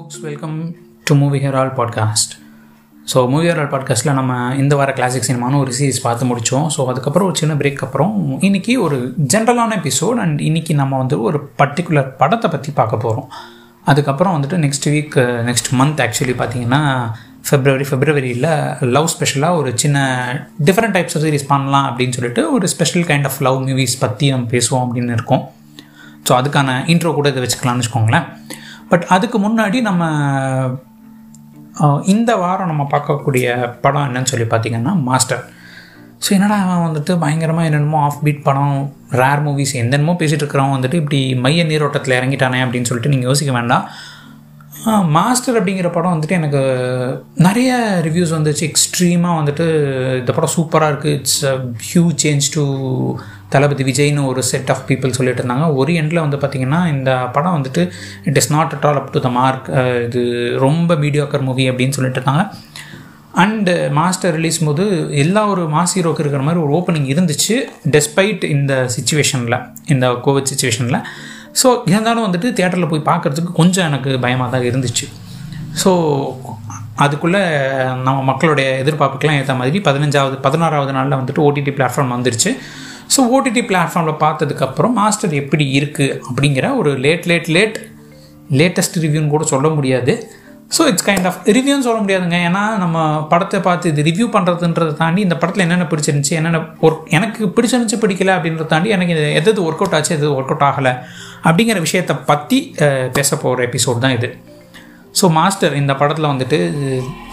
Folks welcome to Movie Herald podcast so Movie Herald பாட்காஸ்ட்டில் நம்ம இந்த வார கிளாசிக் சினிமானு ஒரு சீரிஸ் பார்த்து முடித்தோம் ஸோ அதுக்கப்புறம் ஒரு சின்ன பிரேக் அப்புறம் இன்றைக்கி ஒரு ஜென்ரலான எபிசோட் அண்ட் இன்றைக்கி நம்ம வந்து ஒரு பர்டிகுலர் படத்தை பற்றி பார்க்க போகிறோம் அதுக்கப்புறம் வந்துட்டு next week next month actually பார்த்தீங்கன்னா ஃபெப்ரவரி ஃபெப்ரவரியில் லவ் ஸ்பெஷலாக ஒரு சின்ன டிஃப்ரெண்ட் டைப்ஸ் ஆஃப் சீரிஸ் பண்ணலாம் அப்படின்னு சொல்லிட்டு ஒரு special kind of love movies பற்றி நம்ம பேசுவோம் அப்படின்னு இருக்கோம். ஸோ அதுக்கான இன்ட்ரோ கூட இதை வச்சுக்கலாம்னு வச்சுக்கோங்களேன். பட் அதுக்கு முன்னாடி நம்ம இந்த வாரம் நம்ம பார்க்கக்கூடிய படம் என்னன்னு சொல்லி பார்த்தீங்கன்னா மாஸ்டர் ஸோ என்னடா அவன் வந்துட்டு பயங்கரமாக என்னென்னமோ ஆஃப் பீட் படம் ரேர் மூவிஸ் என்னென்னமோ பேசிகிட்டு இருக்கிறவன் வந்துட்டு இப்படி மைய நீரோட்டத்தில் இறங்கிட்டானே அப்படின்னு சொல்லிட்டு நீங்கள் யோசிக்க வேண்டாம். மாஸ்டர் அப்படிங்கிற படம் வந்துட்டு எனக்கு நிறைய ரிவ்யூஸ் வந்துச்சு. எக்ஸ்ட்ரீமாக வந்துட்டு இந்த படம் சூப்பராக இருக்குது it's huge change to Thalapathy விஜய்னு ஒரு செட் ஆஃப் பீப்புள் சொல்லிட்டு இருந்தாங்க ஒரு எண்டில் வந்து பார்த்திங்கன்னா இந்த படம் வந்துட்டு it is not at all up to the mark இது ரொம்ப மீடியாக்கர் மூவி அப்படின்னு சொல்லிட்டு இருந்தாங்க அண்டு மாஸ்டர் ரிலீஸ் போது எல்லா ஒரு மாஸ் ஹீரோக்கு இருக்கிற மாதிரி ஒரு ஓப்பனிங் இருந்துச்சு டெஸ்பைட் இந்த சுச்சுவேஷனில் இந்த கோவிட் சுச்சுவேஷனில் ஸோ இருந்தாலும் வந்துட்டு தேட்டரில் போய் பார்க்குறதுக்கு கொஞ்சம் எனக்கு பயமாக தான் இருந்துச்சு. ஸோ அதுக்குள்ளே நம்ம மக்களுடைய எதிர்பார்ப்புக்கெலாம் ஏற்ற மாதிரி பதினஞ்சாவது பதினாறாவது நாளில் வந்துட்டு ஓடிடி பிளாட்ஃபார்ம் வந்துருச்சு. ஸோ ஓடிடி பிளாட்ஃபார்மில் பார்த்ததுக்கப்புறம் மாஸ்டர் எப்படி இருக்குது அப்படிங்கிற ஒரு லேட் லேட் லேட் லேட்டஸ்ட் ரிவ்யூன்னு கூட சொல்ல முடியாது. ஸோ இட்ஸ் கைண்ட் ஆஃப் ரிவ்யூன்னு சொல்ல முடியாதுங்க. ஏன்னா நம்ம படத்தை பார்த்து இது ரிவ்யூ பண்ணுறதுன்றதை தாண்டி இந்த படத்தில் என்னென்ன பிடிச்சிருந்துச்சி என்னென்ன ஒர்க் எனக்கு பிடிச்சிருந்துச்சு பிடிக்கல அப்படின்றத தாண்டி எனக்கு இது எது ஒர்க் அவுட் ஆச்சு எது ஒர்க் அவுட் ஆகலை அப்படிங்கிற விஷயத்தை பற்றி பேச போகிற எபிசோட் தான் இது. ஸோ மாஸ்டர் இந்த படத்தில் வந்துட்டு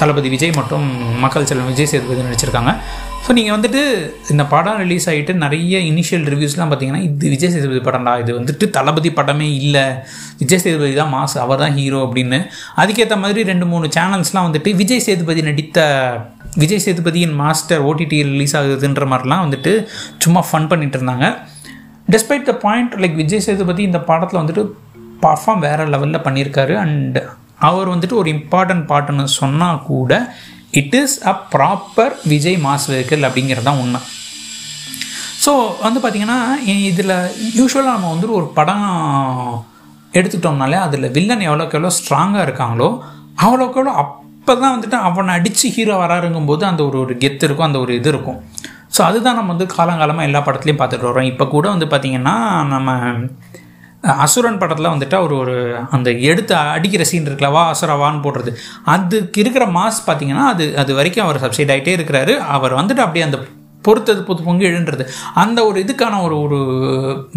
தளபதி விஜய் மற்றும் மக்கள் செல்வன் விஜய் சேதுபதி நடிச்சிருக்காங்க. ஸோ நீங்கள் வந்துட்டு இந்த படம் ரிலீஸ் ஆகிட்டு நிறைய இனிஷியல் ரிவ்யூஸ்லாம் பார்த்தீங்கன்னா இது விஜய் சேதுபதி படம்டா. இது வந்துட்டு தளபதி படமே இல்லை. விஜய் சேதுபதி தான் மாஸ் அவர் தான் ஹீரோ அப்படின்னு. அதுக்கேற்ற மாதிரி ரெண்டு மூணு சேனல்ஸ்லாம் வந்துட்டு விஜய் சேதுபதி நடித்த விஜய் சேதுபதியின் மாஸ்டர் ஓடிடி ரிலீஸ் ஆகுதுன்ற மாதிரிலாம் வந்துட்டு சும்மா ஃபன் பண்ணிட்டு இருந்தாங்க. Despite the point like Vijay Sethupathi இந்த படத்தில் வந்துட்டு பர்ஃபார்ம் வேறு லெவலில் பண்ணியிருக்காரு. அண்ட் அவர் வந்துட்டு ஒரு இம்பார்ட்டன்ட் பாட்டுன்னு சொன்னால் கூட it is a proper Vijay mass vehicle அப்படிங்கிறது தான் உண்மை. ஸோ வந்து பார்த்திங்கன்னா இதில் யூஸ்வலாக நம்ம வந்துட்டு ஒரு படம் எடுத்துக்கிட்டோம்னாலே அதில் வில்லன் எவ்வளோக்கு எவ்வளோ ஸ்ட்ராங்காக இருக்காங்களோ அவ்வளோக்கு எவ்வளோ அப்போ தான் வந்துட்டு அவனை அடித்து ஹீரோ வராருங்கும்போது அந்த ஒரு ஒரு கெத்து இருக்கும் அந்த ஒரு இது இருக்கும். ஸோ அதுதான் நம்ம வந்து காலங்காலமாக எல்லா படத்துலையும் பார்த்துட்டு வரோம் இப்போ கூட வந்து பார்த்திங்கன்னா நம்ம அசுரன் படத்தில் வந்துட்டு அவர் ஒரு அந்த எடுத்து அடிக்கிற சீன் இருக்கலவா அசுரவான்னு போடுறது. அதுக்கு இருக்கிற மாஸ் பார்த்தீங்கன்னா அது அது வரைக்கும் அவர் சப்சைட் ஆகிட்டே இருக்கிறாரு. அவர் வந்துட்டு அப்படியே அந்த பொறுத்தது புது பொங்கு எழுன்றது. அந்த ஒரு இதுக்கான ஒரு ஒரு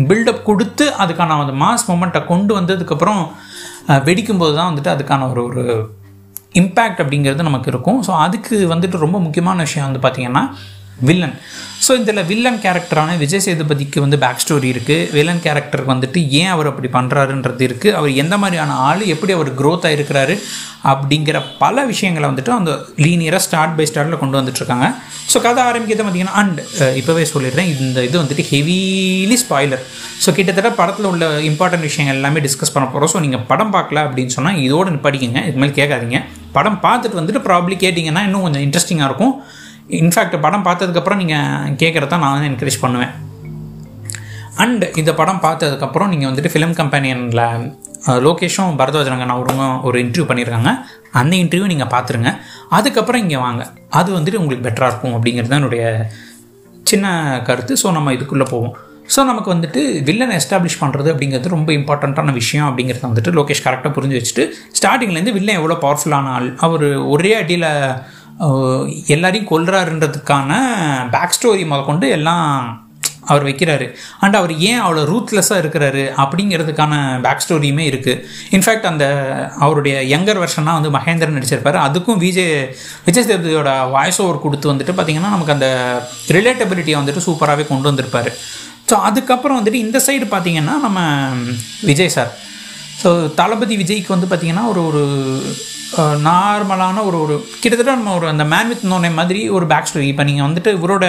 பில்டப் கொடுத்து அதுக்கான அந்த மாஸ் மொமெண்ட்டை கொண்டு வந்ததுக்கப்புறம் வெடிக்கும்போது தான் வந்துட்டு அதுக்கான ஒரு ஒரு இம்பேக்ட் அப்படிங்கிறது நமக்கு இருக்கும். ஸோ அதுக்கு வந்துட்டு ரொம்ப முக்கியமான விஷயம் வந்து பார்த்திங்கன்னா வில்லன். ஸோ இதில் வில்லன் கேரக்டரான விஜய் சேதுபதிக்கு வந்து பேக் ஸ்டோரி இருக்குது வில்லன் கேரக்டருக்கு வந்துட்டு ஏன் அவர் அப்படி பண்ணுறாருன்றது இருக்குது அவர் எந்த மாதிரியான ஆள் எப்படி அவர் க்ரோத் ஆகிருக்கிறாரு அப்படிங்கிற பல விஷயங்களை வந்துட்டு அந்த லீனியராக ஸ்டார்ட் பை ஸ்டார்ட்டில் கொண்டு வந்துட்டுருக்காங்க ஸோ கதை ஆரம்பிக்கிறது பார்த்திங்கன்னா அண்ட் இப்போவே சொல்லிடுறேன். இந்த இது வந்துட்டு ஹெவிலி ஸ்பாய்லர் ஸோ கிட்டத்தட்ட படத்தில் உள்ள இம்பார்ட்டன்ட் விஷயங்கள் எல்லாமே டிஸ்கஸ் பண்ண போகிறோம் ஸோ நீங்கள் படம் பார்க்கல அப்படின்னு சொன்னால் இதோடு படிக்கங்க இதுமாதிரி கேட்காதீங்க. படம் பார்த்துட்டு வந்துட்டு ப்ராப்ளி கேட்டிங்கன்னா இன்னும் கொஞ்சம் இன்ட்ரெஸ்டிங்காக இருக்கும். இன்ஃபேக்ட் படம் பார்த்ததுக்கப்புறம் நீங்கள் கேட்குறத நான் வந்து என்கரேஜ் பண்ணுவேன். அண்ட் இந்த படம் பார்த்ததுக்கப்புறம் நீங்கள் வந்துட்டு ஃபிலிம் கம்பெனியனில் லோகேஷும் பரதவஜனங்கன் அவருங்க ஒரு இன்டர்வியூ பண்ணியிருக்காங்க. அந்த இன்டர்வியூ நீங்கள் பார்த்துருங்க. அதுக்கப்புறம் இங்கே வாங்க. அது வந்துட்டு உங்களுக்கு பெட்டராக இருக்கும் அப்படிங்கிறது தான் என்னுடைய சின்ன கருத்து. ஸோ நம்ம இதுக்குள்ளே போவோம். ஸோ நமக்கு வந்துட்டு வில்லனை எஸ்டாப்ளிஷ் பண்ணுறது அப்படிங்கிறது ரொம்ப இம்பார்ட்டண்ட்டான விஷயம் அப்படிங்கிறத வந்துட்டு லோகேஷ் கரெக்டாக புரிஞ்சு வச்சுட்டு ஸ்டார்டிங்லேருந்து வில்லன் எவ்வளோ பவர்ஃபுல்லான ஆள் அவர் ஒரே அடியில் எல்லாரையும் கொல்றாருன்றதுக்கான பேக் ஸ்டோரி முதற்கொண்டு எல்லாம் அவர் வைக்கிறாரு. அண்ட் அவர் ஏன் அவ்வளோ ரூத்லெஸ்ஸாக இருக்கிறாரு அப்படிங்கிறதுக்கான பேக் ஸ்டோரியுமே இருக்குது இன்ஃபேக்ட் அந்த அவருடைய யங்கர் வெர்ஷனாக வந்து மகேந்திரன் நடிச்சிருப்பார். அதுக்கும் விஜய் விஜய் சேதுபதியோட வாய்ஸ் ஓவர் கொடுத்து வந்துட்டு பார்த்திங்கன்னா நமக்கு அந்த ரிலேட்டபிலிட்டியை வந்துட்டு சூப்பராகவே கொண்டு வந்திருப்பார். ஸோ அதுக்கப்புறம் வந்துட்டு இந்த சைடு பார்த்திங்கன்னா நம்ம விஜய் சார் ஸோ தளபதி விஜய்க்கு வந்து பார்த்திங்கன்னா ஒரு ஒரு நார்மலான ஒரு ஒரு கிட்டத்தட்ட நம்ம ஒரு அந்த மேன் வித் நோனே மாதிரி ஒரு பேக் ஸ்டோரி இப்போ நீங்கள் வந்துட்டு இவரோட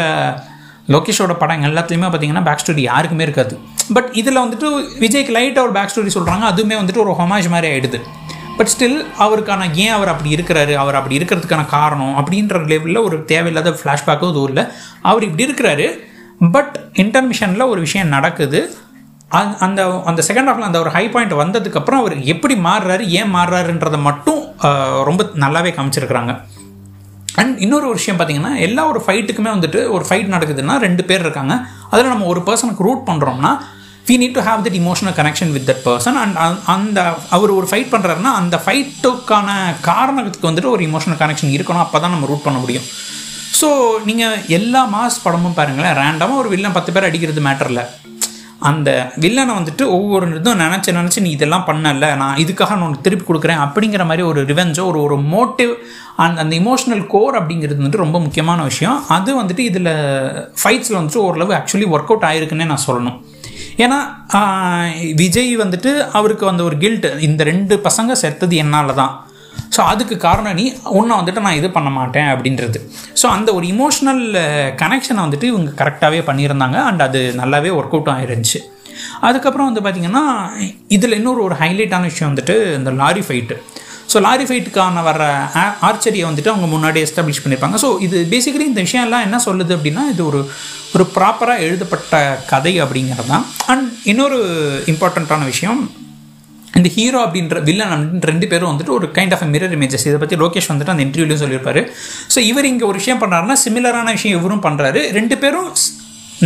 லோகேஷோட படம் எல்லாத்துலேயுமே பார்த்தீங்கன்னா பேக் ஸ்டோரி யாருக்குமே இருக்காது. பட் இதில் வந்துட்டு விஜய்க்கு லைட்டாக ஒரு பேக் ஸ்டோரி சொல்கிறாங்க அதுவுமே வந்துட்டு ஒரு ஹொமாஜ் மாதிரி ஆகிடுது பட் ஸ்டில் அவருக்கான ஏன் அவர் அப்படி இருக்கிறாரு? அவர் அப்படி இருக்கிறதுக்கான காரணம் அப்படின்ற லெவலில் ஒரு தேவையில்லாத ஃப்ளாஷ்பேக்கும் இதுவும் இல்லை. அவர் இப்படி இருக்கிறாரு. பட் இன்டர்மிஷனில் ஒரு விஷயம் நடக்குது. அந்த- அந்த அந்த செகண்ட் ஹாஃபில் அந்த ஒரு ஹை பாயிண்ட் வந்ததுக்கப்புறம் அவர் எப்படி மாறுறாரு ஏன் மாறுறாருன்றதை மட்டும் ரொம்ப நல்லாவே காமிச்சிருக்கிறாங்க. அண்ட் இன்னொரு ஒரு விஷயம் பார்த்தீங்கன்னா எல்லா ஒரு ஃபைட்டுக்குமே வந்துட்டு ஒரு ஃபைட் நடக்குதுன்னா ரெண்டு பேர் இருக்காங்க. அதில் நம்ம ஒரு பர்சனுக்கு ரூட் பண்ணுறோம்னா we need to have that emotional connection with that person and அந்த அவர் ஒரு ஃபைட் பண்ணுறாருன்னா அந்த ஃபைட்டுக்கான காரணத்துக்கு வந்துட்டு ஒரு இமோஷனல் கனெக்ஷன் இருக்கணும். அப்போ தான் நம்ம ரூட் பண்ண முடியும். ஸோ நீங்கள் எல்லா மாஸ் படமும் பாருங்களேன் ரேண்டமாக ஒரு வில்லன் பத்து பேர் அடிக்கிறது மேட்டர் இல்லை அந்த வில்லனை வந்துட்டு ஒவ்வொரு இதுவும் நினச்சி நினச்சி நீ இதெல்லாம் பண்ணல நான் இதுக்காக நான் உனக்கு திருப்பி கொடுக்குறேன் அப்படிங்கிற மாதிரி ஒரு ரிவெஞ்சோ ஒரு ஒரு மோட்டிவ் அந்த அந்த இமோஷனல் கோர் அப்படிங்கிறது வந்துட்டு ரொம்ப முக்கியமான விஷயம். அது வந்துட்டு இதில் ஃபைட்ஸில் வந்துட்டு ஓரளவு ஆக்சுவலி ஒர்க் அவுட் ஆயிருக்குன்னே நான் சொல்லணும். ஏன்னா விஜய் வந்துட்டு அவருக்கு அந்த ஒரு கில்ட் இந்த ரெண்டு பசங்க செத்தது என்னால் தான் ஸோ அதுக்கு காரணம் நீ ஒன்றை வந்துட்டு நான் இது பண்ண மாட்டேன் அப்படின்றது. ஸோ அந்த ஒரு இமோஷனல் கனெக்ஷனை வந்துட்டு இவங்க கரெக்டாகவே பண்ணியிருந்தாங்க. அண்ட் அது நல்லாவே ஒர்க் அவுட் ஆயிருந்துச்சு. அதுக்கப்புறம் வந்து பார்த்திங்கன்னா இதில் இன்னொரு ஒரு ஹைலைட்டான விஷயம் வந்துட்டு இந்த லாரி ஃபைட்டு ஸோ லாரி ஃபைட்டுக்கான வர ஆர்ச்சரியை வந்துட்டு அவங்க முன்னாடி எஸ்டாப்ளிஷ் பண்ணியிருப்பாங்க. ஸோ இது பேசிக்கலி இந்த விஷயம்லாம் என்ன சொல்லுது அப்படின்னா இது ஒரு ஒரு ப்ராப்பராக எழுதப்பட்ட கதை அப்படிங்கிறது தான் அண்ட் இன்னொரு இம்பார்ட்டண்ட்டான விஷயம் இந்த ஹீரோ அப்படின்ற வில்லன் அப்படின்ற ரெண்டு பேரும் வந்துட்டு ஒரு கைண்ட் ஆஃப் மிரர் இமேஜஸ் இதை பற்றி லோகேஷ் வந்துட்டு அந்த இன்டர்வியூலையும் சொல்லியிருப்பாரு. ஸோ இவர் இங்கே ஒரு விஷயம் பண்ணுறாருன்னா சிமிலரான விஷயம் இவரும் பண்ணுறாரு ரெண்டு பேரும்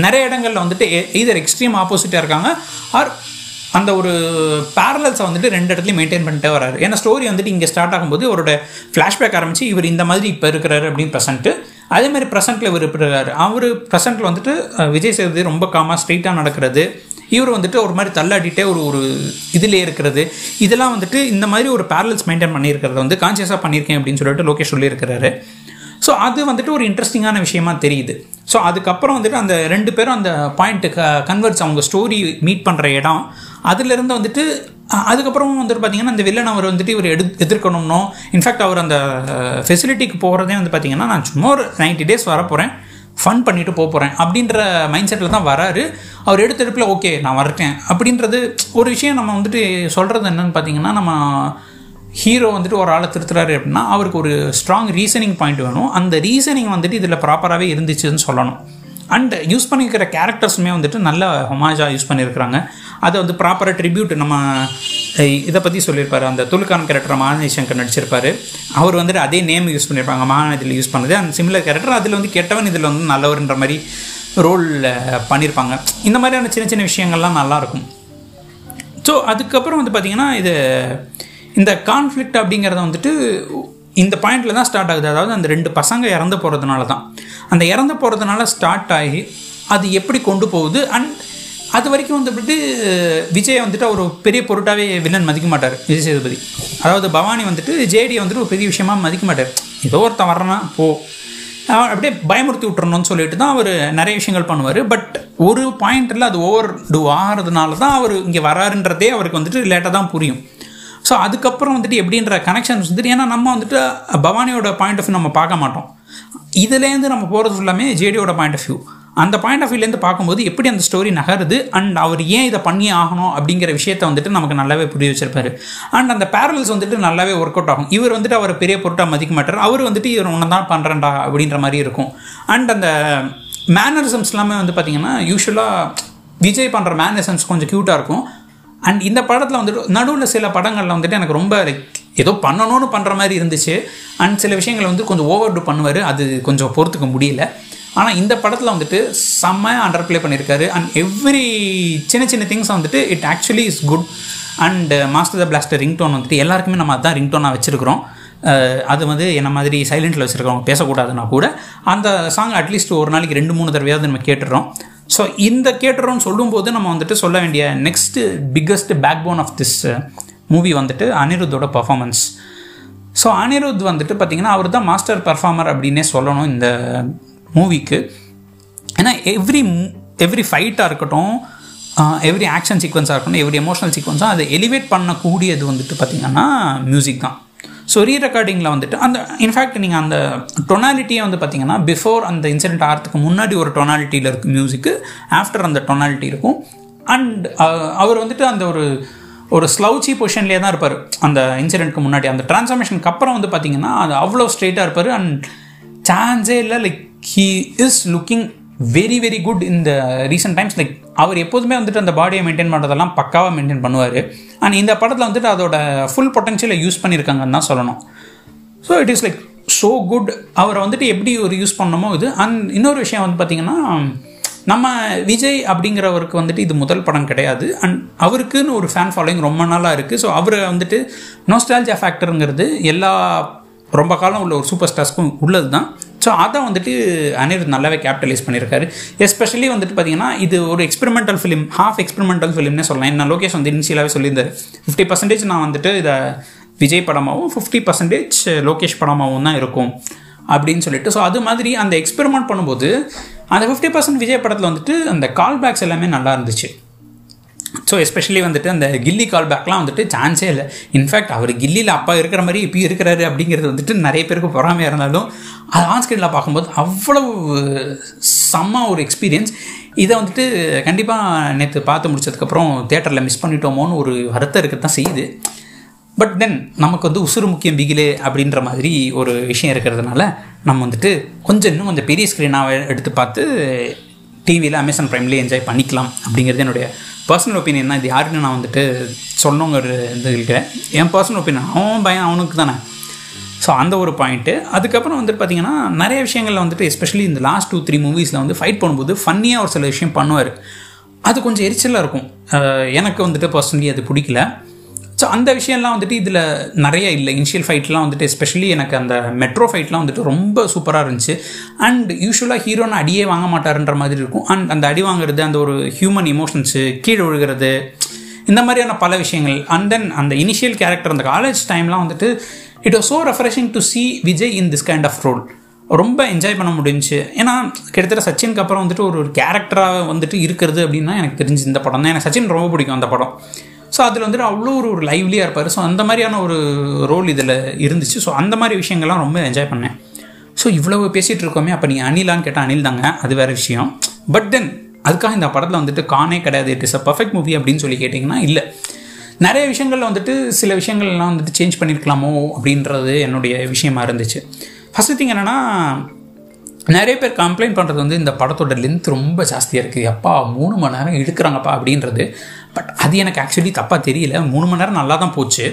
நிறைய இடங்களில் வந்துட்டு எய்தர் எக்ஸ்ட்ரீம் ஆப்போசிட்டாக இருக்காங்க ஆர் அந்த ஒரு பேரலல்ஸை வந்துட்டு ரெண்டு இடத்துலையும் மெயின்டைன் பண்ணிட்டே வராரு ஏன்னா ஸ்டோரி வந்துட்டு இங்கே ஸ்டார்ட் ஆகும்போது அவரோட ஃப்ளாஷ்பேக் ஆரம்பிச்சு இவர் இந்த மாதிரி இப்போ இருக்கிறாரு அப்படின்னு ப்ரெசென்ட்டு அதே மாதிரி ப்ரெசென்ட்டில் இவர் இருக்காரு. அவர் ப்ரெசென்ட்டில் வந்துட்டு விஜய் சேதுபதி ரொம்ப காமாக ஸ்ட்ரெயிட்டாக நடக்கிறது. இவர் வந்துட்டு ஒரு மாதிரி தள்ளாடிட்டே ஒரு ஒரு இதிலே இருக்கிறது. இதெல்லாம் வந்துட்டு இந்த மாதிரி ஒரு பேரல்ஸ் மெயின்டைன் பண்ணியிருக்கிறத வந்து கான்சியஸாக பண்ணியிருக்கேன் அப்படின்னு சொல்லிட்டு லோகேஷ் சொல்லியிருக்கிறாரு. ஸோ அது வந்துட்டு ஒரு இன்ட்ரெஸ்டிங்கான விஷயமா தெரியுது. ஸோ அதுக்கப்புறம் வந்துட்டு அந்த ரெண்டு பேரும் அந்த பாயிண்ட்டு கன்வெர்ட்ஸ் uh, அவங்க ஸ்டோரி மீட் பண்ணுற இடம் அதுலேருந்து வந்துட்டு அதுக்கப்புறம் வந்துட்டு பார்த்தீங்கன்னா அந்த வில்லன் அவர் வந்துட்டு இவர் எடு எதிர்க்கணும்னோ இன்ஃபேக்ட் அவர் அந்த uh, ஃபெசிலிட்டிக்கு போகிறதே வந்து பார்த்தீங்கன்னா நான் சும்மா ஒரு நைன்டி டேஸ் வரப்போகிறேன் ஃபன் பண்ணிட்டு போக போகிறேன் அப்படின்ற மைண்ட் செட்டில் தான் வராரு. அவர் எடுத்த எடுப்பில் ஓகே நான் வரட்டேன். அப்படின்றது ஒரு விஷயம் நம்ம வந்துட்டு சொல்கிறது என்னன்னு பார்த்தீங்கன்னா நம்ம ஹீரோ வந்துட்டு ஒரு ஆளை திருத்துறாரு அப்படின்னா அவருக்கு ஒரு ஸ்ட்ராங் ரீசனிங் பாயிண்ட் வேணும். அந்த ரீசனிங் வந்துட்டு இதில் ப்ராப்பராகவே இருந்துச்சுன்னு சொல்லணும். அண்ட் யூஸ் பண்ணியிருக்கிற கேரக்டர்ஸுமே வந்துட்டு நல்ல ஹொமாஜாக யூஸ் பண்ணியிருக்கிறாங்க அதை வந்து ப்ராப்பராக ட்ரிபியூட் நம்ம இதை பற்றி சொல்லியிருப்பார். அந்த துலுக்கான் கேரக்டர் மானதி சங்கர் நடிச்சிருப்பார். அவர் வந்துட்டு அதே நேம் யூஸ் பண்ணியிருப்பாங்க மானதியில் யூஸ் பண்ணது. அண்ட் சிமிலர் கேரக்டர் அதில் வந்து கெட்டவன் இதில் வந்து நல்லவர்ன்ற மாதிரி ரோல் பண்ணியிருப்பாங்க இந்த மாதிரியான சின்ன சின்ன விஷயங்கள்லாம் நல்லாயிருக்கும். ஸோ அதுக்கப்புறம் வந்து பார்த்தீங்கன்னா இது இந்த கான்ஃப்ளிக்ட் அப்படிங்கிறத வந்துட்டு இந்த பாயிண்டில் தான் ஸ்டார்ட் ஆகுது. அதாவது அந்த ரெண்டு பசங்க இறந்து போகிறதுனால தான் அந்த இறந்து போகிறதுனால ஸ்டார்ட் ஆகி அது எப்படி கொண்டு போகுது? அண்ட் அது வரைக்கும் வந்துட்டு விஜய் வந்துட்டு ஒரு பெரிய பொருட்டாவே வில்லன் மதிக்க மாட்டார் விஜய் சேதுபதி. அதாவது பவானி வந்துட்டு ஜேடியை வந்துட்டு ஒரு பெரிய விஷயமா மதிக்க மாட்டார். ஏதோ ஒருத்தன் வர்றானா போ. அப்படியே பயமுறுத்தி விட்டுறணும்னு சொல்லிட்டு தான் அவர் நிறைய விஷயங்கள் பண்ணுவார். பட் ஒரு பாயிண்டில் அது ஓவர் டூ ஆகிறதுனால தான் அவர் இங்கே வராருன்றதே அவருக்கு வந்துட்டு லேட்டாக தான் புரியும். ஸோ அதுக்கப்புறம் வந்துட்டு எப்படின்ற கனெக்ஷன்ஸ் வந்துட்டு ஏன்னா நம்ம வந்துட்டு பவானியோட பாயிண்ட் ஆஃப் வியூ நம்ம பார்க்க மாட்டோம். இதுலேருந்து நம்ம போகிறது ஃபுல்லாமே ஜேடியோட பாயிண்ட் ஆஃப் வியூ அந்த பாயிண்ட் ஆஃப் வியூலேருந்து பார்க்கும்போது எப்படி அந்த ஸ்டோரி நகருது அண்ட் அவர் ஏன் இதை பண்ணி ஆகணும் அப்படிங்கிற விஷயத்த வந்துட்டு நமக்கு நல்லாவே புரிய வச்சிருப்பாரு. அண்ட் அந்த பேரல்ஸ் வந்துட்டு நல்லாவே ஒர்க் அவுட் ஆகும். இவர் வந்துட்டு அவர் பெரிய பொருட்டாக மதிக்க மாட்டார். அவர் வந்துட்டு இவர் ஒன்று தான் பண்ணுறேன்டா அப்படின்ற மாதிரி இருக்கும். அண்ட் அந்த மேனரிசம்ஸ் எல்லாமே வந்து பார்த்தீங்கன்னா யூஸ்வலாக விஜய் பண்ணுற மேனரிசம்ஸ் கொஞ்சம் க்யூட்டாக இருக்கும். அண்ட் இந்த படத்தில் வந்துட்டு நடுவில் சில படங்களில் வந்துட்டு எனக்கு ரொம்ப லைக் ஏதோ பண்ணணும்னு பண்ணுற மாதிரி இருந்துச்சு. அண்ட் சில விஷயங்களை வந்து கொஞ்சம் ஓவர் டூ பண்ணுவார். அது கொஞ்சம் பொறுத்துக்க முடியல. ஆனால் இந்த படத்தில் வந்துட்டு செம்மையாக அண்டர் ப்ளே பண்ணியிருக்காரு அண்ட் எவ்ரி சின்ன சின்ன திங்ஸ் வந்துட்டு it actually is good and master the blaster ringtone வந்துட்டு எல்லாருக்குமே நம்ம அதான் ரிங்டோனாக வச்சுருக்கிறோம். Uh, அது வந்து என்ன மாதிரி சைலண்ட்டில் வச்சுருக்கவங்க பேசக்கூடாதுன்னா கூட. அந்த சாங் அட்லீஸ்ட் ஒரு நாளைக்கு ரெண்டு மூணு தடவையாவது நம்ம கேட்டுடுறோம். ஸோ இந்த கேட்டுறோம்னு சொல்லும்போது நம்ம வந்துட்டு சொல்ல வேண்டிய next biggest backbone of this movie வந்துட்டு அனிருத்தோட பர்ஃபார்மன்ஸ் ஸோ அனிருத் வந்துட்டு பார்த்தீங்கன்னா அவர் தான் மாஸ்டர் பர்ஃபார்மர் அப்படின்னே சொல்லணும் இந்த மூவிக்கு ஏன்னா எவ்ரி எவ்ரி ஃபைட்டாக இருக்கட்டும் எவ்ரி ஆக்ஷன் சீக்வன்ஸாக இருக்கட்டும் எவ்ரி எமோஷனல் சீக்வன்ஸாக அதை எலிவேட் பண்ணக்கூடியது வந்துட்டு பார்த்திங்கன்னா மியூசிக் தான். ஸோ ரீ ரெக்கார்டிங்கில் வந்துட்டு அந்த இன்ஃபேக்ட் நீங்கள் அந்த டொனாலிட்டியை வந்து பார்த்தீங்கன்னா பிஃபோர் அந்த இன்சிடென்ட் ஆகிறதுக்கு முன்னாடி ஒரு டொனாலிட்டியில் இருக்கும் மியூசிக்கு ஆஃப்டர் அந்த டொனாலிட்டி இருக்கும். அண்ட் அவர் வந்துட்டு அந்த ஒரு ஒரு ஸ்லவுச்சி பொசிஷன்லேயே தான் இருப்பார். அந்த இன்சிடென்ட்க்கு முன்னாடி அந்த டிரான்ஸ்ஃபர்மேஷனுக்கு அப்புறம் வந்து பார்த்தீங்கன்னா அது அவ்வளோ ஸ்ட்ரெயிட்டாக இருப்பார். அண்ட் சான்ஸே இல்லை like he is looking very very good இந்த ரீசெண்ட் டைம்ஸ் லைக் அவர் எப்போதுமே வந்துட்டு அந்த பாடியை மெயின்டைன் பண்ணுறதெல்லாம் பக்காவாக மெயின்டைன் பண்ணுவார். அண்ட் இந்த படத்தில் வந்துட்டு அதோட ஃபுல் பொட்டன்ஷியலை யூஸ் பண்ணியிருக்காங்கன்னு தான் சொல்லணும். So it is like so good அவரை வந்துட்டு எப்படி ஒரு யூஸ் பண்ணணுமோ இது. அண்ட் இன்னொரு விஷயம் வந்து பார்த்திங்கன்னா நம்ம விஜய் அப்படிங்கிறவருக்கு வந்துட்டு இது முதல் படம் கிடையாது. அண்ட் அவருக்குன்னு ஒரு ஃபேன் ஃபாலோயிங் ரொம்ப நாளாக இருக்குது ஸோ அவரை வந்துட்டு நோஸ்டாலஜியா ஃபேக்டருங்கிறது எல்லா ரொம்ப காலம் உள்ள ஒரு சூப்பர் ஸ்டார்ஸ்க்கும் உள்ளது தான் ஸோ அதை வந்துட்டு அனிருத் நல்லாவே கேபிட்டலைஸ் பண்ணியிருக்காரு எஸ்பெஷலி வந்துட்டு பார்த்தீங்கன்னா இது ஒரு எக்ஸ்பெரிமெண்டல் ஃபிலிம் ஹாஃப் எக்ஸ்பெரிமெண்டல் ஃபிலிம்னே சொல்லலாம். என்ன லோகேஷ் வந்து இனிஷியலாகவே சொல்லியிருந்தார். ஃபிஃப்டி பர்சன்டேஜ் நான் வந்துட்டு இதை விஜய் படமாகவும் ஃபிஃப்டி பர்சன்டேஜ் லோகேஷ் படமாகவும் தான் இருக்கும். அப்படின்னு சொல்லிட்டு ஸோ அது மாதிரி அந்த எக்ஸ்பெரிமெண்ட் பண்ணும்போது அந்த ஃபிஃப்டி பர்சன்ட் விஜய் படத்தில் வந்துட்டு அந்த கால் பேக்ஸ் எல்லாமே நல்லா இருந்துச்சு. ஸோ எஸ்பெஷலி வந்துட்டு அந்த கில்லி கால் பேக்லாம் வந்துட்டு சான்ஸே இல்லை. இன்ஃபேக்ட் அவர் கில்லியில் அப்பா இருக்கிற மாதிரி இப்போ இருக்கிறாரு அப்படிங்கிறது வந்துட்டு நிறைய பேருக்கு பொறாமையாக இருந்தாலும் அது ஆன்ஸ்கிரீனில் பார்க்கும்போது அவ்வளவு செம்ம ஒரு எக்ஸ்பீரியன்ஸ் இதை வந்துட்டு கண்டிப்பாக நேற்று பார்த்து முடிச்சதுக்கப்புறம் தேட்டரில் மிஸ் பண்ணிட்டோமோன்னு ஒரு வருத்தம் இருக்க தான் செய்யுது. பட் தென் நமக்கு வந்து உசுறு முக்கியம் பிகிலே அப்படின்ற மாதிரி ஒரு விஷயம் இருக்கிறதுனால நம்ம வந்துட்டு கொஞ்சம் இன்னும் கொஞ்சம் பெரிய ஸ்க்ரீனாக எடுத்து பார்த்து டிவியில் அமேசான் ப்ரைம்லேயே என்ஜாய் பண்ணிக்கலாம் அப்படிங்கிறது என்னுடைய பர்சனல் ஒப்பீனியன் தான் இது யாருன்னு நான் வந்துட்டு சொல்லணுங்கிற இது இருக்கிறேன் என் பர்சனல் ஒப்பீனியன் அவன் பையன் அவனுக்கு தானே. ஸோ அந்த ஒரு பாயிண்ட்டு அதுக்கப்புறம் வந்துட்டு பார்த்தீங்கன்னா நிறைய விஷயங்களில் வந்துட்டு எஸ்பெஷலி இந்த லாஸ்ட் டூ த்ரீ மூவிஸில் வந்து ஃபைட் பண்ணும்போது ஃபன்னியாக ஒரு சில விஷயம் பண்ணுவார். அது கொஞ்சம் எரிச்சலாக இருக்கும். எனக்கு வந்துட்டு பர்சனலி அது பிடிக்கல. ஸோ அந்த விஷயம்லாம் வந்துட்டு இதில் நிறைய இல்லை. இனிஷியல் ஃபைட்லாம் வந்துட்டு எஸ்பெஷலி எனக்கு அந்த மெட்ரோ ஃபைட்லாம் வந்துட்டு ரொம்ப சூப்பராக இருந்துச்சு. அண்ட் யூஸ்வலாக ஹீரோனை அடியே வாங்க மாட்டாருன்ற மாதிரி இருக்கும். அண்ட் அந்த அடி வாங்குறது அந்த ஒரு ஹியூமன் இமோஷன்ஸு கீழே விழுகிறது இந்த மாதிரியான பல விஷயங்கள். அண்ட் தென் அந்த இனிஷியல் கேரக்டர் அந்த காலேஜ் டைம்லாம் வந்துட்டு it was so refreshing to see Vijay in this kind of role ரொம்ப என்ஜாய் பண்ண முடிஞ்சு ஏன்னா கிட்டத்தட்ட சச்சினுக்கு அப்புறம் வந்துட்டு ஒரு ஒரு கேரக்டராக வந்துட்டு இருக்கிறது அப்படின்னா எனக்கு தெரிஞ்சு இந்த படம் தான் எனக்கு சச்சின் ரொம்ப பிடிக்கும் அந்த படம். ஸோ அதில் வந்துட்டு அவ்வளோ ஒரு ஒரு லைவ்லியாக இருப்பார். ஸோ அந்த மாதிரியான ஒரு ரோல் இதில் இருந்துச்சு. ஸோ அந்த மாதிரி விஷயங்கள்லாம் ரொம்ப என்ஜாய் பண்ணேன். ஸோ இவ்வளவு பேசிகிட்டு இருக்கோமே. அப்போ நீங்கள் அனிலான்னு கேட்டால் அனில் தாங்க. அது வேறு விஷயம். பட் தென் அதுக்காக இந்த படத்தில் வந்துட்டு கானே கிடையாது. It is a perfect movie அப்படின்னு சொல்லி கேட்டிங்கன்னா இல்லை. நிறைய விஷயங்களில் வந்துட்டு சில விஷயங்கள்லாம் வந்துட்டு சேஞ்ச் பண்ணியிருக்கலாமோ அப்படின்றது என்னுடைய விஷயமா இருந்துச்சு. ஃபஸ்ட்டு திங் என்னென்னா நிறைய பேர் கம்ப்ளைண்ட் பண்ணுறது வந்து இந்த படத்தோட லென்த் ரொம்ப ஜாஸ்தியாக இருக்குது அப்பா மூணு மணி நேரம் எடுக்கிறாங்கப்பா அப்படின்றது. பட் அது எனக்கு ஆக்சுவலி தப்பாக தெரியல. மூணு மணி நேரம் நல்லா தான் போச்சு.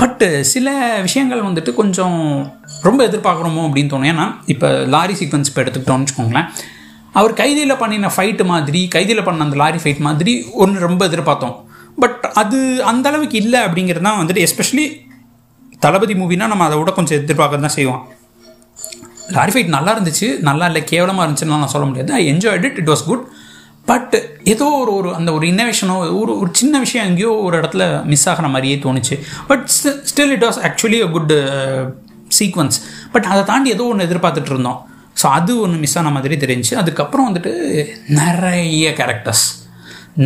பட்டு சில விஷயங்கள் வந்துட்டு கொஞ்சம் ரொம்ப எதிர்பார்க்குறோமோ அப்படின்னு தோணும். ஏன்னா இப்போ லாரி சீக்வன்ஸ் இப்போ எடுத்துக்கிட்டோம்னு வச்சுக்கோங்களேன். அவர் கைதியில் பண்ணின ஃபைட்டு மாதிரி கைதியில் பண்ண அந்த லாரி ஃபைட் மாதிரி ஒன்று ரொம்ப எதிர்பார்த்தோம். பட் அது அந்த அளவுக்கு இல்லை அப்படிங்கிறது தான் வந்துட்டு எஸ்பெஷலி தளபதி மூவினா நம்ம அதை விட கொஞ்சம் எதிர்பார்க்க தான் செய்வோம். லாரி ஃபைட் நல்லா இருந்துச்சு. நல்லா இல்லை கேவலமாக இருந்துச்சுன்னு நான் சொல்ல முடியாது. I enjoyed it it was good but ஏதோ ஒரு ஒரு அந்த ஒரு இன்னோவேஷனோ ஒரு ஒரு சின்ன விஷயம் எங்கேயோ ஒரு இடத்துல மிஸ் ஆகிற மாதிரியே தோணுச்சு. But still it was actually a good sequence but அதை தாண்டி ஏதோ ஒன்று எதிர்பார்த்துட்டு இருந்தோம். ஸோ அது ஒன்று மிஸ் ஆன மாதிரி தெரிஞ்சு அதுக்கப்புறம் வந்துட்டு நிறைய கேரக்டர்ஸ்